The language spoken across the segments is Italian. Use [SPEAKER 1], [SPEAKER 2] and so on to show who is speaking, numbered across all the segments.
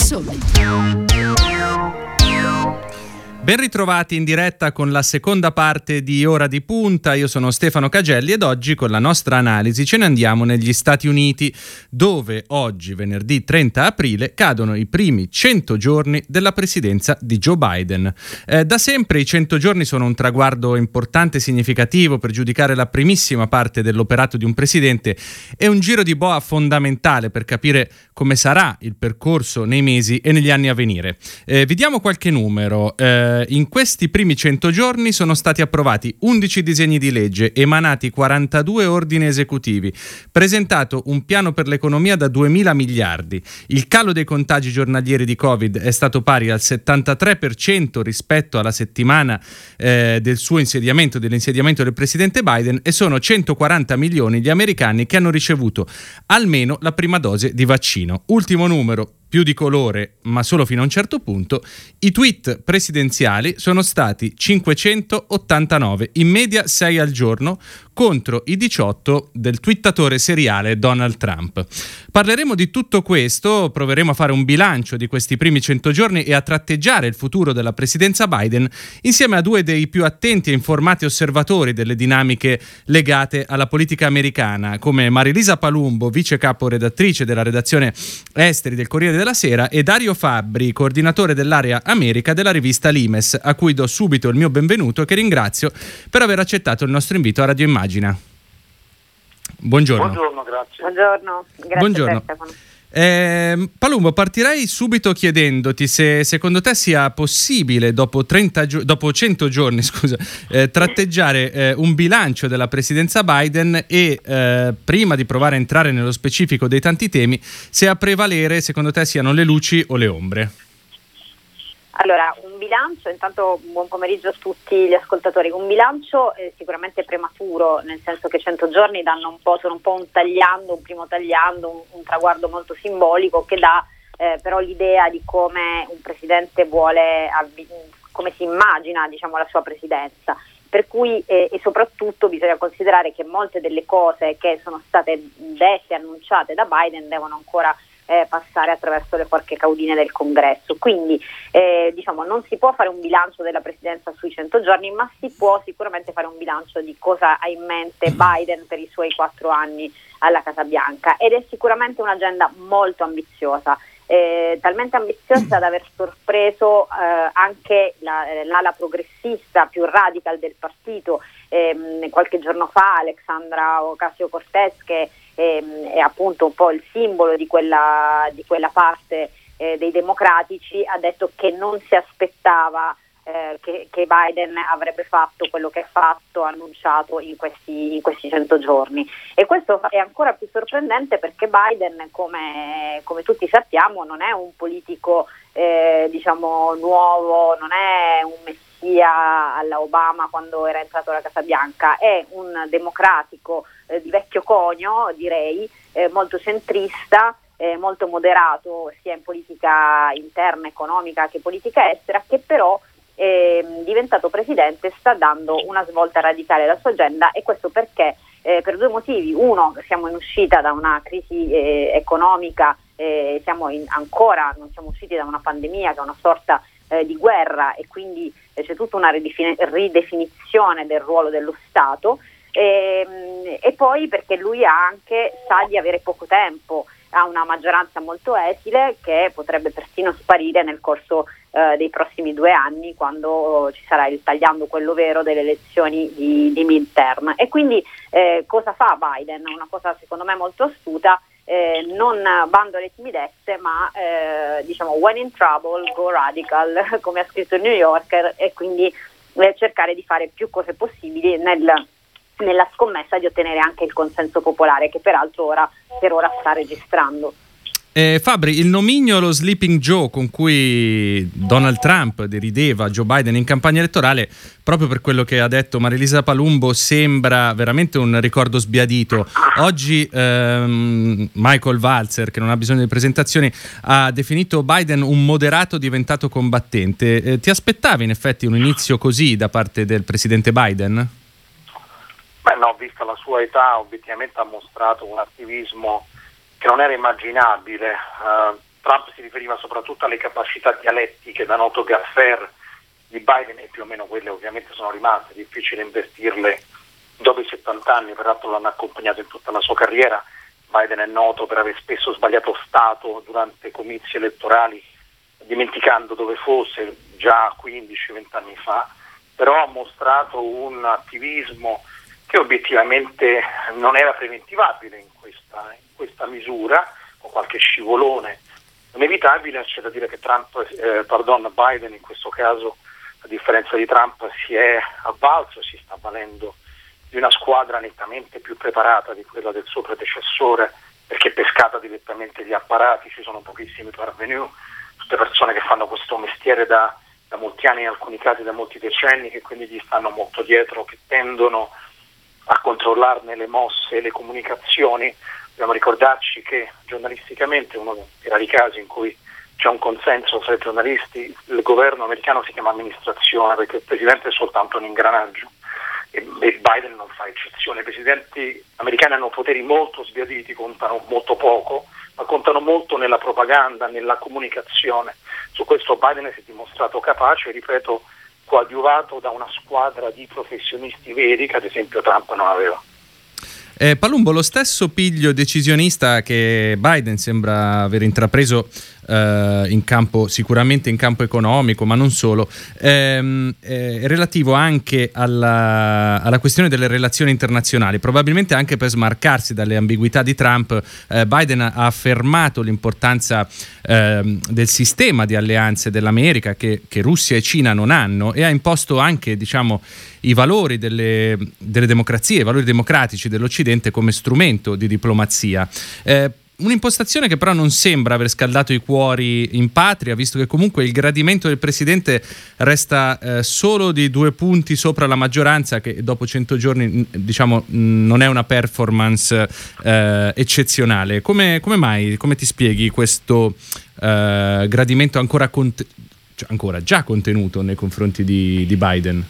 [SPEAKER 1] Insomnia.
[SPEAKER 2] Ben ritrovati in diretta con la seconda parte di Ora di Punta, io sono Stefano Cagelli ed oggi con la nostra analisi ce ne andiamo negli Stati Uniti dove oggi, venerdì 30 aprile, cadono i primi 100 giorni della presidenza di Joe Biden. Eh, da sempre i 100 giorni sono un traguardo importante e significativo per giudicare la primissima parte dell'operato di un presidente e un giro di boa fondamentale per capire come sarà il percorso nei mesi e negli anni a venire. Eh, vi diamo qualche numero. Eh, eh, in questi primi 100 giorni sono stati approvati 11 disegni di legge, emanati 42 ordini esecutivi, presentato un piano per l'economia da 2.000 miliardi. Il calo dei contagi giornalieri di Covid è stato pari al 73% rispetto alla settimana eh, del suo insediamento, dell'insediamento del presidente Biden e sono 140 milioni gli americani che hanno ricevuto almeno la prima dose di vaccino. Ultimo numero, più di colore, ma solo fino a un certo punto, i tweet presidenziali sono stati 589, in media 6 al giorno, contro i 18 del twittatore seriale Donald Trump. Parleremo di tutto questo, proveremo a fare un bilancio di questi primi 100 giorni e a tratteggiare il futuro della presidenza Biden insieme a due dei più attenti e informati osservatori delle dinamiche legate alla politica americana, come Marilisa Palumbo, vice capo redattrice della redazione esteri del Corriere della Sera, e Dario Fabbri, coordinatore dell'area America della rivista Limes, a cui do subito il mio benvenuto e che ringrazio per aver accettato il nostro invito a Radio Immagine pagina. Buongiorno.
[SPEAKER 3] Buongiorno, grazie.
[SPEAKER 4] Buongiorno, grazie
[SPEAKER 2] Buongiorno. Eh, Palumbo, partirei subito chiedendoti se secondo te sia possibile dopo, gio- dopo 100 giorni scusa, eh, tratteggiare eh, un bilancio della presidenza Biden e eh, prima di provare a entrare nello specifico dei tanti temi, se a prevalere secondo te siano le luci o le ombre.
[SPEAKER 4] Allora, un bilancio, intanto buon pomeriggio a tutti gli ascoltatori, un bilancio è sicuramente prematuro, nel senso che 100 giorni danno un po', sono un po' un tagliando, un primo tagliando, un, un traguardo molto simbolico che dà eh, però l'idea di come un presidente vuole, come si immagina diciamo, la sua presidenza. Per cui eh, e soprattutto bisogna considerare che molte delle cose che sono state dette, annunciate da Biden devono ancora eh, passare attraverso le forche caudine del congresso. Quindi eh, diciamo, non si può fare un bilancio della presidenza sui 100 giorni, ma si può sicuramente fare un bilancio di cosa ha in mente Biden per i suoi quattro anni alla Casa Bianca ed è sicuramente un'agenda molto ambiziosa. Eh, talmente ambiziosa da aver sorpreso eh, anche la, l'ala progressista più radical del partito. Eh, qualche giorno fa Alexandra Ocasio Cortez che ehm, è appunto un po' il simbolo di quella, di quella parte eh, dei democratici, ha detto che non si aspettava eh, che, che, Biden avrebbe fatto quello che ha fatto, annunciato in questi, in questi 100 giorni. E questo è ancora più sorprendente perché Biden, come, come tutti sappiamo, non è un politico eh, diciamo, nuovo, non è un messia alla Obama quando era entrato alla Casa Bianca, è un democratico eh, di vecchio conio, direi, eh, molto centrista, eh, molto moderato sia in politica interna, economica che politica estera, che però eh, diventato presidente sta dando una svolta radicale alla sua agenda e questo perché eh, per due motivi. Uno, siamo in uscita da una crisi eh, economica, eh, siamo in, ancora, non siamo usciti da una pandemia che è una sorta eh, di guerra e quindi eh, c'è tutta una ridefini- ridefinizione del ruolo dello Stato. E, ehm, e poi perché lui anche sa di avere poco tempo, ha una maggioranza molto esile che potrebbe persino sparire nel corso eh, dei prossimi due anni quando ci sarà il tagliando quello vero delle elezioni di, di midterm. E quindi eh, cosa fa Biden? Una cosa secondo me molto astuta, eh, non bando le timidezze, ma eh, diciamo when in trouble go radical, come ha scritto il New Yorker, e quindi eh, cercare di fare più cose possibili nel nella scommessa di ottenere anche il consenso popolare che peraltro ora, per ora sta registrando.
[SPEAKER 2] Eh, Fabri, il nomignolo lo Sleeping Joe con cui Donald Trump derideva Joe Biden in campagna elettorale, proprio per quello che ha detto Marilisa Palumbo, sembra veramente un ricordo sbiadito. Oggi ehm, Michael Walzer, che non ha bisogno di presentazioni, ha definito Biden un moderato diventato combattente. Eh, ti aspettavi in effetti un inizio così da parte del presidente Biden?
[SPEAKER 3] Beh no, vista la sua età, obiettivamente ha mostrato un attivismo che non era immaginabile. Uh, Trump si riferiva soprattutto alle capacità dialettiche da noto gaffer di Biden e più o meno quelle ovviamente sono rimaste, difficile investirle dopo i 70 anni, peraltro l'hanno accompagnato in tutta la sua carriera. Biden è noto per aver spesso sbagliato Stato durante comizi elettorali, dimenticando dove fosse già 15-20 anni fa, però ha mostrato un attivismo che obiettivamente non era preventivabile in questa, in questa misura, con qualche scivolone inevitabile, c'è da dire che Trump, eh, pardon, Biden in questo caso, a differenza di Trump, si è avvalso, si sta avvalendo di una squadra nettamente più preparata di quella del suo predecessore, perché pescata direttamente gli apparati, ci sono pochissimi parvenu, tutte persone che fanno questo mestiere da, da molti anni, in alcuni casi da molti decenni, che quindi gli stanno molto dietro, che tendono a controllarne le mosse e le comunicazioni. Dobbiamo ricordarci che giornalisticamente uno dei rari casi in cui c'è un consenso tra i giornalisti, il governo americano si chiama amministrazione perché il presidente è soltanto un ingranaggio e, Biden non fa eccezione. I presidenti americani hanno poteri molto sbiaditi, contano molto poco, ma contano molto nella propaganda, nella comunicazione. Su questo Biden si è dimostrato capace, ripeto, coadiuvato da una squadra di professionisti veri che ad esempio Trump non aveva.
[SPEAKER 2] Eh, Palumbo, lo stesso piglio decisionista che Biden sembra aver intrapreso eh, in campo, sicuramente in campo economico, ma non solo, ehm, è relativo anche alla, alla, questione delle relazioni internazionali. Probabilmente anche per smarcarsi dalle ambiguità di Trump, eh, Biden ha affermato l'importanza ehm, del sistema di alleanze dell'America che, che, Russia e Cina non hanno e ha imposto anche, diciamo, i valori delle, delle democrazie, i valori democratici dell'Occidente come strumento di diplomazia. Eh, Un'impostazione che però non sembra aver scaldato i cuori in patria, visto che comunque il gradimento del presidente resta eh, solo di due punti sopra la maggioranza, che dopo 100 giorni diciamo non è una performance eh, eccezionale. Come, come, mai, come ti spieghi questo eh, gradimento ancora, cont- cioè ancora, già contenuto nei confronti di, di Biden?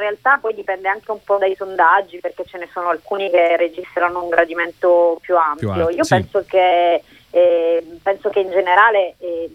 [SPEAKER 4] Realtà poi dipende anche un po' dai sondaggi, perché ce ne sono alcuni che registrano un gradimento più ampio. Più alto, Io sì. penso, che, eh, penso che in generale, eh,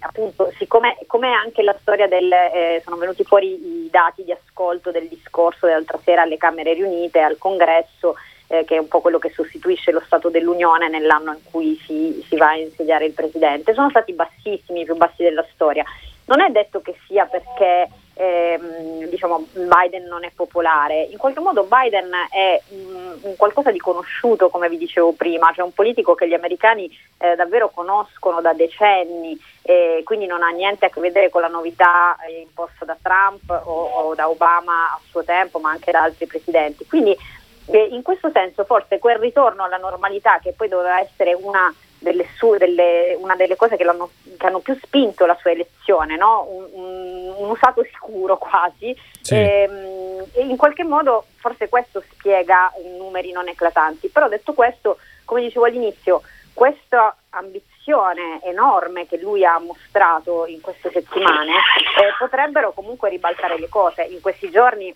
[SPEAKER 4] appunto, siccome come anche la storia del, eh, sono venuti fuori i dati di ascolto del discorso dell'altra sera alle Camere riunite, al Congresso, eh, che è un po' quello che sostituisce lo Stato dell'Unione nell'anno in cui si, si va a insediare il Presidente, sono stati bassissimi, i più bassi della storia. Non è detto che sia perché ehm, diciamo, Biden non è popolare, in qualche modo Biden è un, un, qualcosa di conosciuto, come vi dicevo prima, cioè un politico che gli americani eh, davvero conoscono da decenni, eh, quindi non ha niente a che vedere con la novità eh, imposta da Trump o, o, da Obama a suo tempo, ma anche da altri presidenti. Quindi eh, in questo senso forse quel ritorno alla normalità che poi doveva essere una delle, su, delle, una delle cose che, che, hanno più spinto la sua elezione, no? un, un, un, usato sicuro quasi. Sì. E, ehm, e, in qualche modo forse questo spiega numeri non eclatanti. Però detto questo, come dicevo all'inizio, questa ambizione enorme che lui ha mostrato in queste settimane eh, potrebbero comunque ribaltare le cose. In questi giorni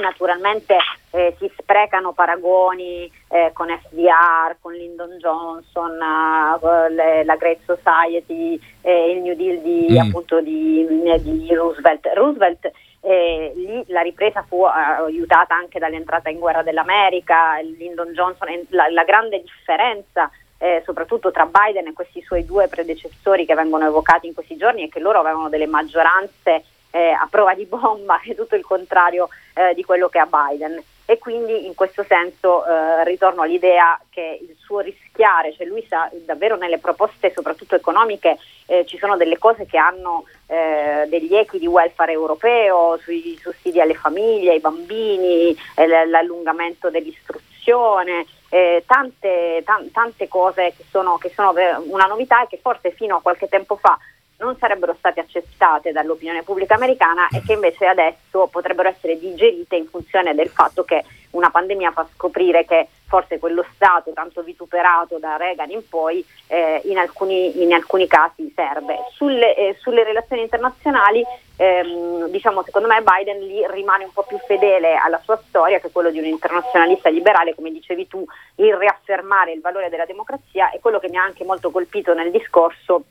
[SPEAKER 4] naturalmente eh, si sprecano paragoni eh, con FDR, con Lyndon Johnson, uh, le, la Great Society, eh, il New Deal di, mm. appunto di, di, Roosevelt. Roosevelt eh, lì la ripresa fu aiutata anche dall'entrata in guerra dell'America, Lyndon Johnson, la, la grande differenza eh, soprattutto tra Biden e questi suoi due predecessori che vengono evocati in questi giorni è che loro avevano delle maggioranze eh, a prova di bomba, che è tutto il contrario eh, di quello che ha Biden. E quindi in questo senso eh, ritorno all'idea che il suo rischiare, cioè lui sa davvero nelle proposte soprattutto economiche eh, ci sono delle cose che hanno eh, degli equi di welfare europeo, sui sussidi alle famiglie, ai bambini, eh, l'allungamento dell'istruzione, eh, tante, t- tante cose che sono, che sono una novità e che forse fino a qualche tempo fa non sarebbero state accettate dall'opinione pubblica americana e che invece adesso potrebbero essere digerite in funzione del fatto che una pandemia fa scoprire che forse quello Stato tanto vituperato da Reagan in poi eh, in, alcuni, in, alcuni, casi serve. Sulle, eh, sulle relazioni internazionali ehm, diciamo, secondo me Biden lì rimane un po' più fedele alla sua storia che quello di un internazionalista liberale, come dicevi tu, il riaffermare il valore della democrazia e quello che mi ha anche molto colpito nel discorso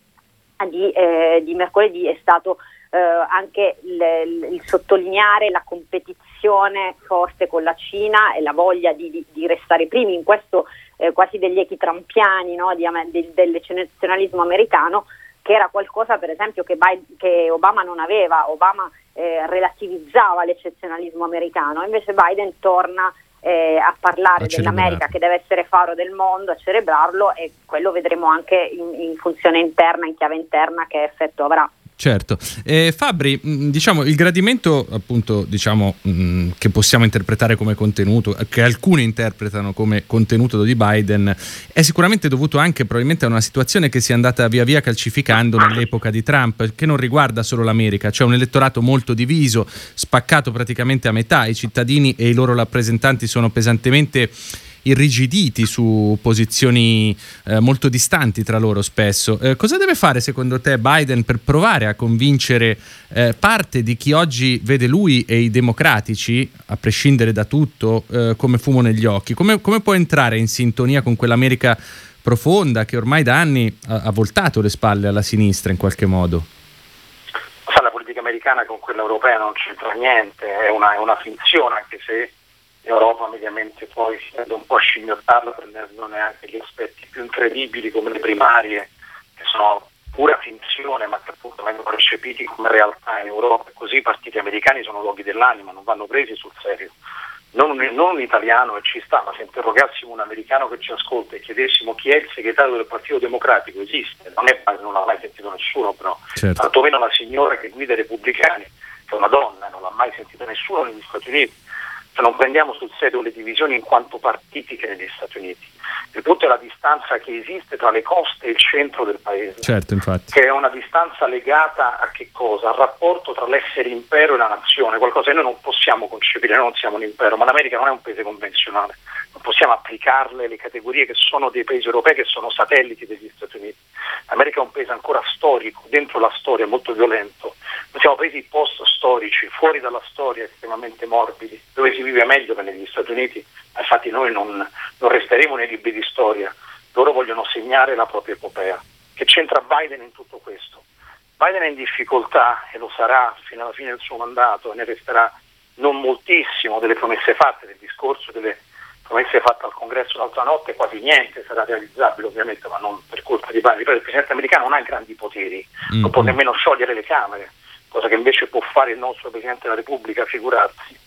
[SPEAKER 4] di, eh, di mercoledì è stato eh, anche il, il, sottolineare la competizione forte con la Cina e la voglia di, di, di restare primi in questo eh, quasi degli echi trampiani no, di, del, dell'eccezionalismo americano che era qualcosa per esempio che, Biden, che Obama non aveva, Obama eh, relativizzava l'eccezionalismo americano, invece Biden torna eh, a parlare a dell'America che deve essere faro del mondo, a celebrarlo e quello vedremo anche in, in funzione interna, in chiave interna che effetto avrà.
[SPEAKER 2] Certo. Eh, Fabri, mm, diciamo, il gradimento appunto, diciamo, mh, mm, che possiamo interpretare come contenuto, che alcuni interpretano come contenuto di Biden, è sicuramente dovuto anche probabilmente a una situazione che si è andata via via calcificando nell'epoca di Trump, che non riguarda solo l'America, cioè un elettorato molto diviso, spaccato praticamente a metà, i cittadini e i loro rappresentanti sono pesantemente irrigiditi su posizioni eh, molto distanti tra loro spesso. Eh, cosa deve fare secondo te Biden per provare a convincere eh, parte di chi oggi vede lui e i democratici, a prescindere da tutto, eh, come fumo negli occhi? Come, come, può entrare in sintonia con quell'America profonda che ormai da anni ha, ha voltato le spalle alla sinistra in qualche modo?
[SPEAKER 3] La politica americana con quella europea non c'entra niente, è una, è una finzione, anche se Europa mediamente poi si tende un po' a scimmiottarla prendendo neanche gli aspetti più incredibili come le primarie, che sono pura finzione ma che appunto vengono recepiti come realtà in Europa. Così i partiti americani sono luoghi dell'anima, non vanno presi sul serio. Non, non un italiano e ci sta, ma se interrogassimo un americano che ci ascolta e chiedessimo chi è il segretario del Partito Democratico, esiste, non, è, non l'ha mai sentito nessuno però, certo. tantomeno la signora che guida i repubblicani, che è una donna, non l'ha mai sentito nessuno negli Stati Uniti non prendiamo sul serio le divisioni in quanto partitiche negli Stati Uniti. Il punto è la distanza che esiste tra le coste e il centro del paese,
[SPEAKER 2] certo,
[SPEAKER 3] che è una distanza legata a che cosa? Al rapporto tra l'essere impero e la nazione, qualcosa che noi non possiamo concepire, noi non siamo un impero, ma l'America non è un paese convenzionale, non possiamo applicarle le categorie che sono dei paesi europei che sono satelliti degli Stati Uniti. L'America è un paese ancora storico, dentro la storia molto violento, noi siamo paesi post-storici, fuori dalla storia, estremamente morbidi, dove si vive meglio che negli Stati Uniti, infatti noi non, non resteremo nei libri di storia, loro vogliono segnare la propria epopea. Che c'entra Biden in tutto questo? Biden è in difficoltà e lo sarà fino alla fine del suo mandato e ne resterà non moltissimo delle promesse fatte, del discorso delle promesse fatte al congresso l'altra notte, quasi niente sarà realizzabile ovviamente, ma non per colpa di Biden. il presidente americano non ha grandi poteri, mm-hmm. non può nemmeno sciogliere le Camere, cosa che invece può fare il nostro Presidente della Repubblica, figurarsi.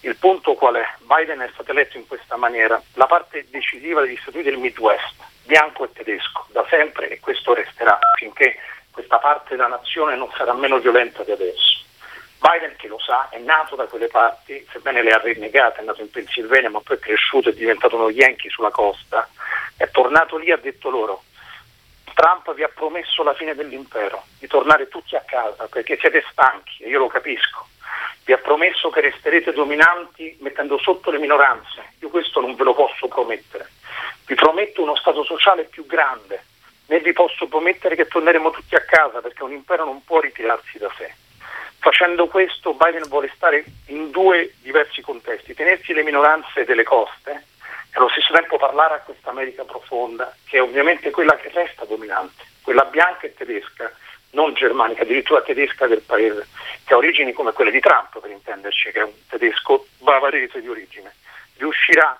[SPEAKER 3] Il punto qual è? Biden è stato eletto in questa maniera, la parte decisiva degli Stati Uniti del Midwest, bianco e tedesco, da sempre e questo resterà finché questa parte della nazione non sarà meno violenta di adesso. Biden, che lo sa, è nato da quelle parti, sebbene le ha rinnegate, è nato in Pennsylvania, ma poi è cresciuto, è diventato uno Yankee sulla costa, è tornato lì e ha detto loro Trump vi ha promesso la fine dell'impero, di tornare tutti a casa perché siete stanchi e io lo capisco. Vi ha promesso che resterete dominanti mettendo sotto le minoranze. Io questo non ve lo posso promettere. Vi prometto uno Stato sociale più grande, né vi posso promettere che torneremo tutti a casa perché un impero non può ritirarsi da sé. Facendo questo Biden vuole stare in due diversi contesti, tenersi le minoranze delle coste e allo stesso tempo parlare a questa America profonda, che è ovviamente quella che resta dominante, quella bianca e tedesca, non germanica, addirittura tedesca del paese, che ha origini come quelle di Trump, per intenderci, che è un tedesco bavarese di origine. Riuscirà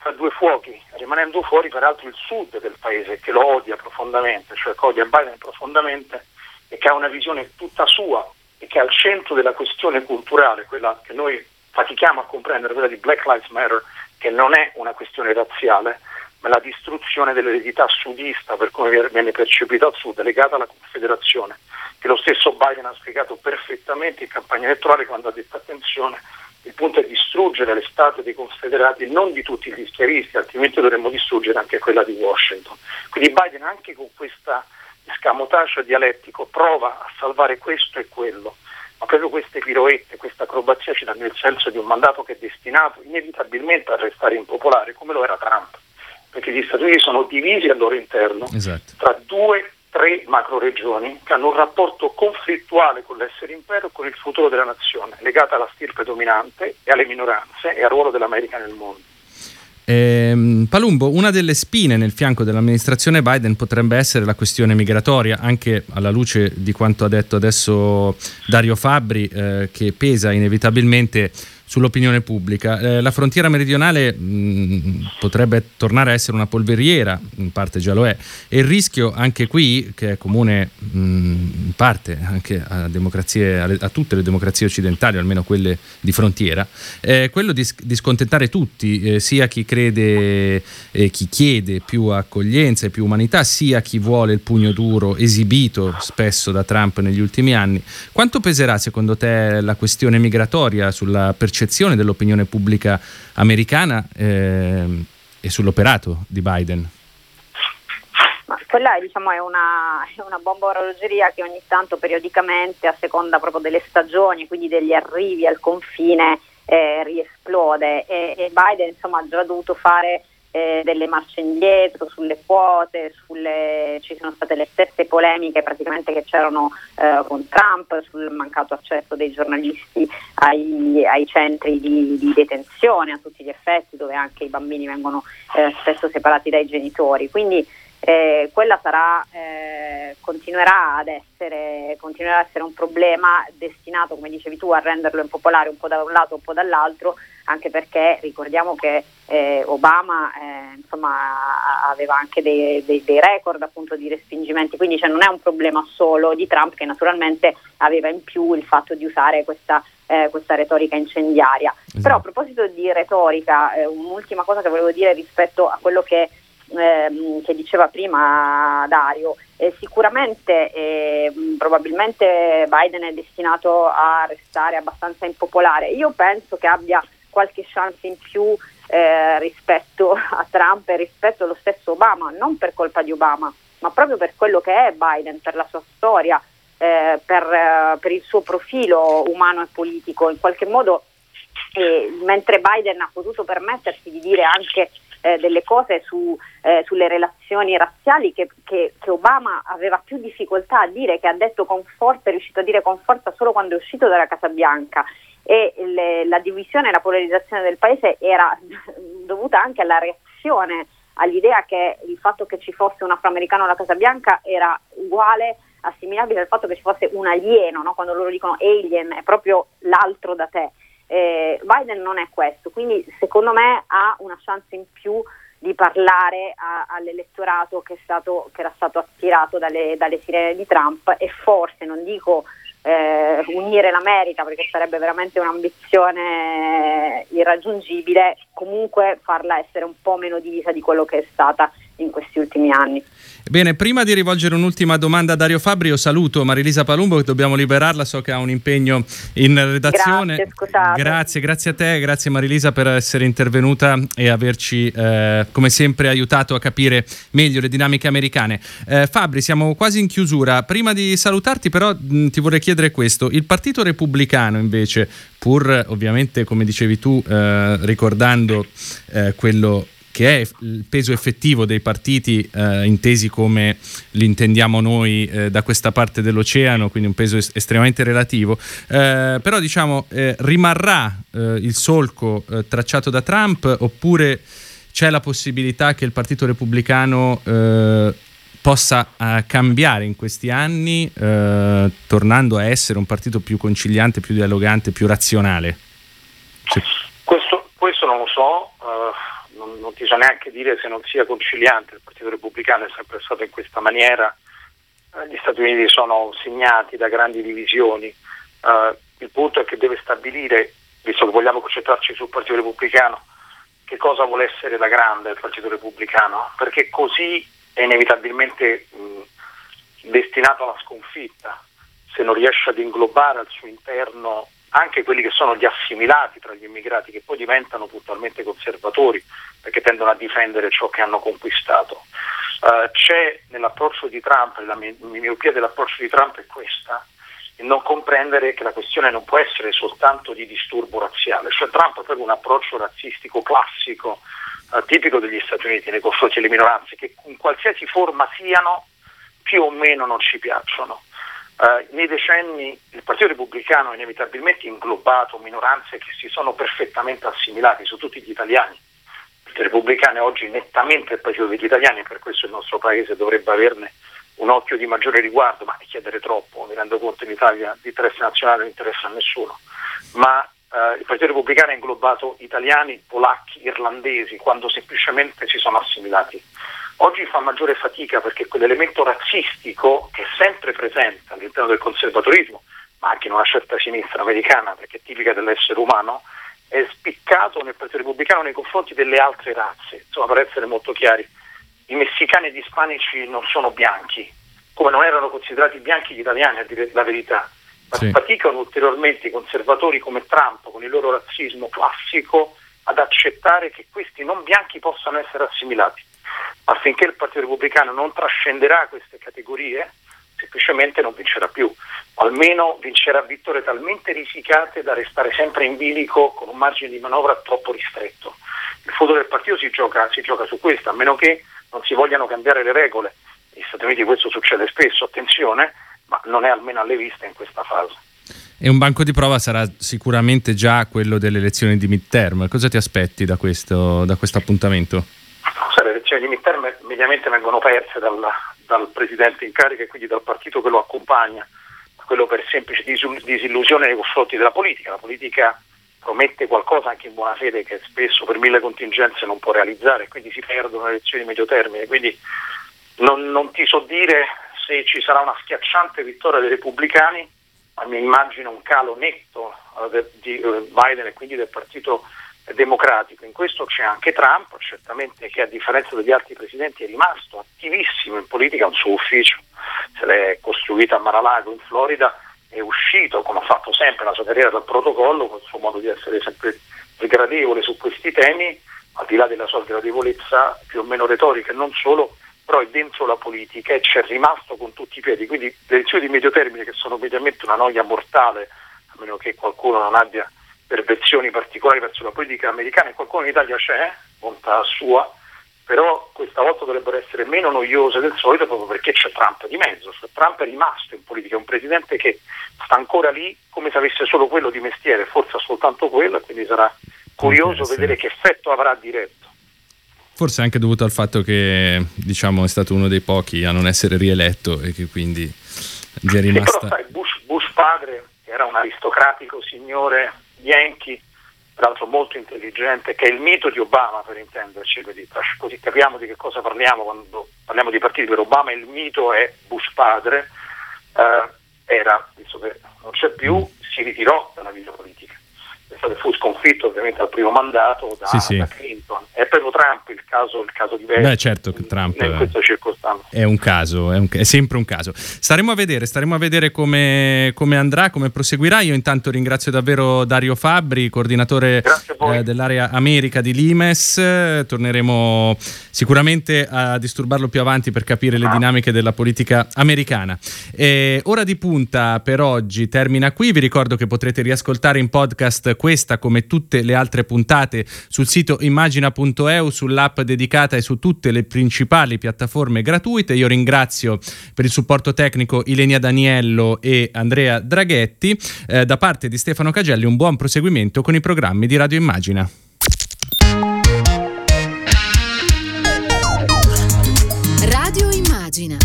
[SPEAKER 3] tra due fuochi, rimanendo fuori peraltro il sud del paese, che lo odia profondamente, cioè che odia Biden profondamente e che ha una visione tutta sua che è al centro della questione culturale, quella che noi fatichiamo a comprendere, quella di Black Lives Matter, che non è una questione razziale, ma la distruzione dell'eredità sudista per come viene percepita al sud, legata alla Confederazione, che lo stesso Biden ha spiegato perfettamente in campagna elettorale quando ha detto attenzione, il punto è distruggere le statue dei confederati, non di tutti gli schiavisti, altrimenti dovremmo distruggere anche quella di Washington. Quindi Biden anche con questa scamotaggio dialettico prova a salvare questo e quello ma proprio queste piroette, questa acrobazia ci danno il senso di un mandato che è destinato inevitabilmente a restare impopolare, come lo era Trump, perché gli Stati Uniti sono divisi al loro interno esatto. tra due tre macro regioni che hanno un rapporto conflittuale con l'essere impero e con il futuro della nazione, legata alla stirpe dominante e alle minoranze e al ruolo dell'America nel mondo.
[SPEAKER 2] Eh, Palumbo, una delle spine nel fianco dell'amministrazione Biden potrebbe essere la questione migratoria, anche alla luce di quanto ha detto adesso Dario Fabbri, eh, che pesa inevitabilmente sull'opinione pubblica. Eh, la frontiera meridionale mh, mm, potrebbe tornare a essere una polveriera, in parte già lo è, e il rischio anche qui, che è comune mh, mm, in parte anche a, a, tutte le democrazie occidentali, almeno quelle di frontiera, è quello di, di scontentare tutti, eh, sia chi crede e chi chiede più accoglienza e più umanità, sia chi vuole il pugno duro esibito spesso da Trump negli ultimi anni. Quanto peserà secondo te la questione migratoria sulla percezione percezione dell'opinione pubblica americana eh, e sull'operato di Biden?
[SPEAKER 4] Quella diciamo, è, una, è una bomba orologeria che ogni tanto periodicamente, a seconda proprio delle stagioni, quindi degli arrivi al confine, eh, riesplode e, e Biden insomma, ha già dovuto fare eh, delle marce indietro sulle quote, sulle, ci sono state le stesse polemiche praticamente che c'erano eh, con Trump sul mancato accesso dei giornalisti ai, ai centri di, di, detenzione a tutti gli effetti dove anche i bambini vengono eh, spesso separati dai genitori. Quindi eh, quella sarà, eh, continuerà, ad essere, continuerà ad essere un problema destinato, come dicevi tu, a renderlo impopolare un po' da un lato, un po' dall'altro, anche perché ricordiamo che eh, Obama eh, insomma, aveva anche dei, dei, dei, record appunto di respingimenti, quindi cioè, non è un problema solo di Trump che naturalmente aveva in più il fatto di usare questa, eh, questa retorica incendiaria. Esatto. Però a proposito di retorica, eh, un'ultima cosa che volevo dire rispetto a quello che ehm, che diceva prima Dario, eh, sicuramente eh, probabilmente Biden è destinato a restare abbastanza impopolare. Io penso che abbia qualche chance in più eh, rispetto a Trump e rispetto allo stesso Obama, non per colpa di Obama, ma proprio per quello che è Biden, per la sua storia, eh, per, eh, per, il suo profilo umano e politico. In qualche modo, eh, mentre Biden ha potuto permettersi di dire anche eh, delle cose su, sulle relazioni razziali che, che, che, Obama aveva più difficoltà a dire, che ha detto con forza, è riuscito a dire con forza solo quando è uscito dalla Casa Bianca e le, la divisione e la polarizzazione del paese era dovuta anche alla reazione all'idea che il fatto che ci fosse un afroamericano alla Casa Bianca era uguale, assimilabile al fatto che ci fosse un alieno, no? quando loro dicono alien è proprio l'altro da te. Eh, Biden non è questo, quindi secondo me ha una chance in più di parlare a, all'elettorato che, stato, che, era stato attirato dalle, dalle, sirene di Trump e forse, non dico eh, unire l'America perché sarebbe veramente un'ambizione irraggiungibile, comunque farla essere un po' meno divisa di quello che è stata in questi ultimi anni.
[SPEAKER 2] Bene, prima di rivolgere un'ultima domanda a Dario Fabri, io saluto Marilisa Palumbo che dobbiamo liberarla, so che ha un impegno in redazione.
[SPEAKER 4] Grazie, scusate.
[SPEAKER 2] Grazie, grazie a te, grazie Marilisa per essere intervenuta e averci eh, come sempre aiutato a capire meglio le dinamiche americane. Eh, Fabri, siamo quasi in chiusura. Prima di salutarti però mh, ti vorrei chiedere questo. Il Partito Repubblicano invece, pur ovviamente come dicevi tu, eh, ricordando eh, quello che è il peso effettivo dei partiti eh, intesi come li intendiamo noi eh, da questa parte dell'oceano, quindi un peso es- estremamente relativo, eh, però diciamo eh, rimarrà eh, il solco eh, tracciato da Trump oppure c'è la possibilità che il Partito Repubblicano possa cambiare in questi anni, tornando a essere un partito più conciliante, più dialogante, più razionale?
[SPEAKER 3] Questo, questo non lo so non, non, ti so neanche dire se non sia conciliante, il Partito Repubblicano è sempre stato in questa maniera, eh, gli Stati Uniti sono segnati da grandi divisioni, eh, il punto è che deve stabilire, visto che vogliamo concentrarci sul Partito Repubblicano, che cosa vuole essere da grande il Partito Repubblicano, perché così è inevitabilmente mh, destinato alla sconfitta se non riesce ad inglobare al suo interno anche quelli che sono gli assimilati tra gli immigrati che poi diventano puntualmente conservatori perché tendono a difendere ciò che hanno conquistato. Uh, c'è nell'approccio di Trump, la miopia dell'approccio di Trump è questa, il non comprendere che la questione non può essere soltanto di disturbo razziale, cioè Trump ha proprio un approccio razzistico classico, uh, tipico degli Stati Uniti nei confronti delle minoranze, che in qualsiasi forma siano più o meno non ci piacciono. Uh, nei decenni il Partito Repubblicano ha inevitabilmente inglobato minoranze che si sono perfettamente assimilate su tutti gli italiani. Il Partito Repubblicano è oggi nettamente il partito degli italiani per questo il nostro Paese dovrebbe averne un occhio di maggiore riguardo, ma chiedere troppo, mi rendo conto in Italia di interesse nazionale non interessa a nessuno. Ma uh, il Partito Repubblicano ha inglobato italiani, polacchi, irlandesi, quando semplicemente si sono assimilati Oggi fa maggiore fatica perché quell'elemento razzistico che è sempre presente all'interno del conservatorismo, ma anche in una certa sinistra americana, perché è tipica dell'essere umano, è spiccato nel Partito Repubblicano nei confronti delle altre razze. Insomma, per essere molto chiari, i messicani e gli ispanici non sono bianchi, come non erano considerati bianchi gli italiani, a dire la verità. Ma sì. faticano ulteriormente i conservatori come Trump, con il loro razzismo classico, ad accettare che questi non bianchi possano essere assimilati ma finché il Partito Repubblicano non trascenderà queste categorie, semplicemente non vincerà più, almeno vincerà vittorie talmente risicate da restare sempre in bilico con un margine di manovra troppo ristretto. Il futuro del partito si gioca, si gioca su questo, a meno che non si vogliano cambiare le regole. Negli Stati Uniti questo succede spesso, attenzione, ma non è almeno alle viste in questa fase.
[SPEAKER 2] E un banco di prova sarà sicuramente già quello delle elezioni di midterm. Cosa ti aspetti da questo, da questo appuntamento?
[SPEAKER 3] Elezioni di midterm mediamente vengono perse dal, dal Presidente in carica e quindi dal partito che lo accompagna, quello per semplice disillusione nei confronti della politica. La politica promette qualcosa anche in buona fede che spesso per mille contingenze non può realizzare, quindi si perdono le elezioni di medio termine. Quindi non, non ti so dire se ci sarà una schiacciante vittoria dei repubblicani, mi immagino un calo netto uh, di uh, Biden e quindi del partito democratico. In questo c'è anche Trump, certamente che a differenza degli altri presidenti è rimasto attivissimo in politica, un suo ufficio se l'è costruito a Mar-a-Lago in Florida, è uscito, come ha fatto sempre la sua carriera, dal protocollo, con il suo modo di essere sempre sgradevole su questi temi, al di là della sua sgradevolezza più o meno retorica e non solo, però è dentro la politica e c'è rimasto con tutti i piedi. Quindi le elezioni di medio termine, che sono mediamente una noia mortale, a meno che qualcuno non abbia perversioni particolari verso la politica americana e qualcuno in Italia c'è, bontà sua, però questa volta dovrebbero essere meno noiose del solito proprio perché c'è Trump di mezzo, cioè, Trump è rimasto in politica, è un presidente che sta ancora lì come se avesse solo quello di mestiere, forse soltanto quello, quindi sarà curioso vedere che effetto avrà diretto.
[SPEAKER 2] Forse anche dovuto al fatto che diciamo, è stato uno dei pochi a non essere rieletto e che quindi gli è rimasta...
[SPEAKER 3] Sì, però sai, Bush, Bush padre, era un aristocratico signore Yankee, tra l'altro molto intelligente, che è il mito di Obama per intenderci, così capiamo di che cosa parliamo quando parliamo di partiti, per Obama il mito è Bush padre, eh, era, visto che non c'è più, si ritirò dalla vita politica fu sconfitto ovviamente al primo mandato da, sì, sì. da Clinton. È proprio Trump il caso, il caso diverso.
[SPEAKER 2] Beh, certo, Trump
[SPEAKER 3] in questa circostanza.
[SPEAKER 2] È un caso, è, un, è, sempre un caso. Staremo a vedere, staremo a vedere come, come, andrà, come proseguirà. Io intanto ringrazio davvero Dario Fabbri, coordinatore eh, dell'area America di Limes. Torneremo sicuramente a disturbarlo più avanti per capire le dinamiche della politica americana. E ora di punta per oggi termina qui. Vi ricordo che potrete riascoltare in podcast questa come tutte le altre puntate sul sito immagina.eu, sull'app dedicata e su tutte le principali piattaforme gratuite. Io ringrazio per il supporto tecnico Ilenia Daniello e Andrea Draghetti. Eh, da parte di Stefano Cagelli un buon proseguimento con i programmi di Radio Immagina.
[SPEAKER 1] Radio Immagina.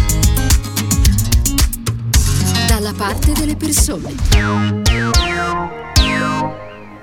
[SPEAKER 1] Dalla parte delle persone.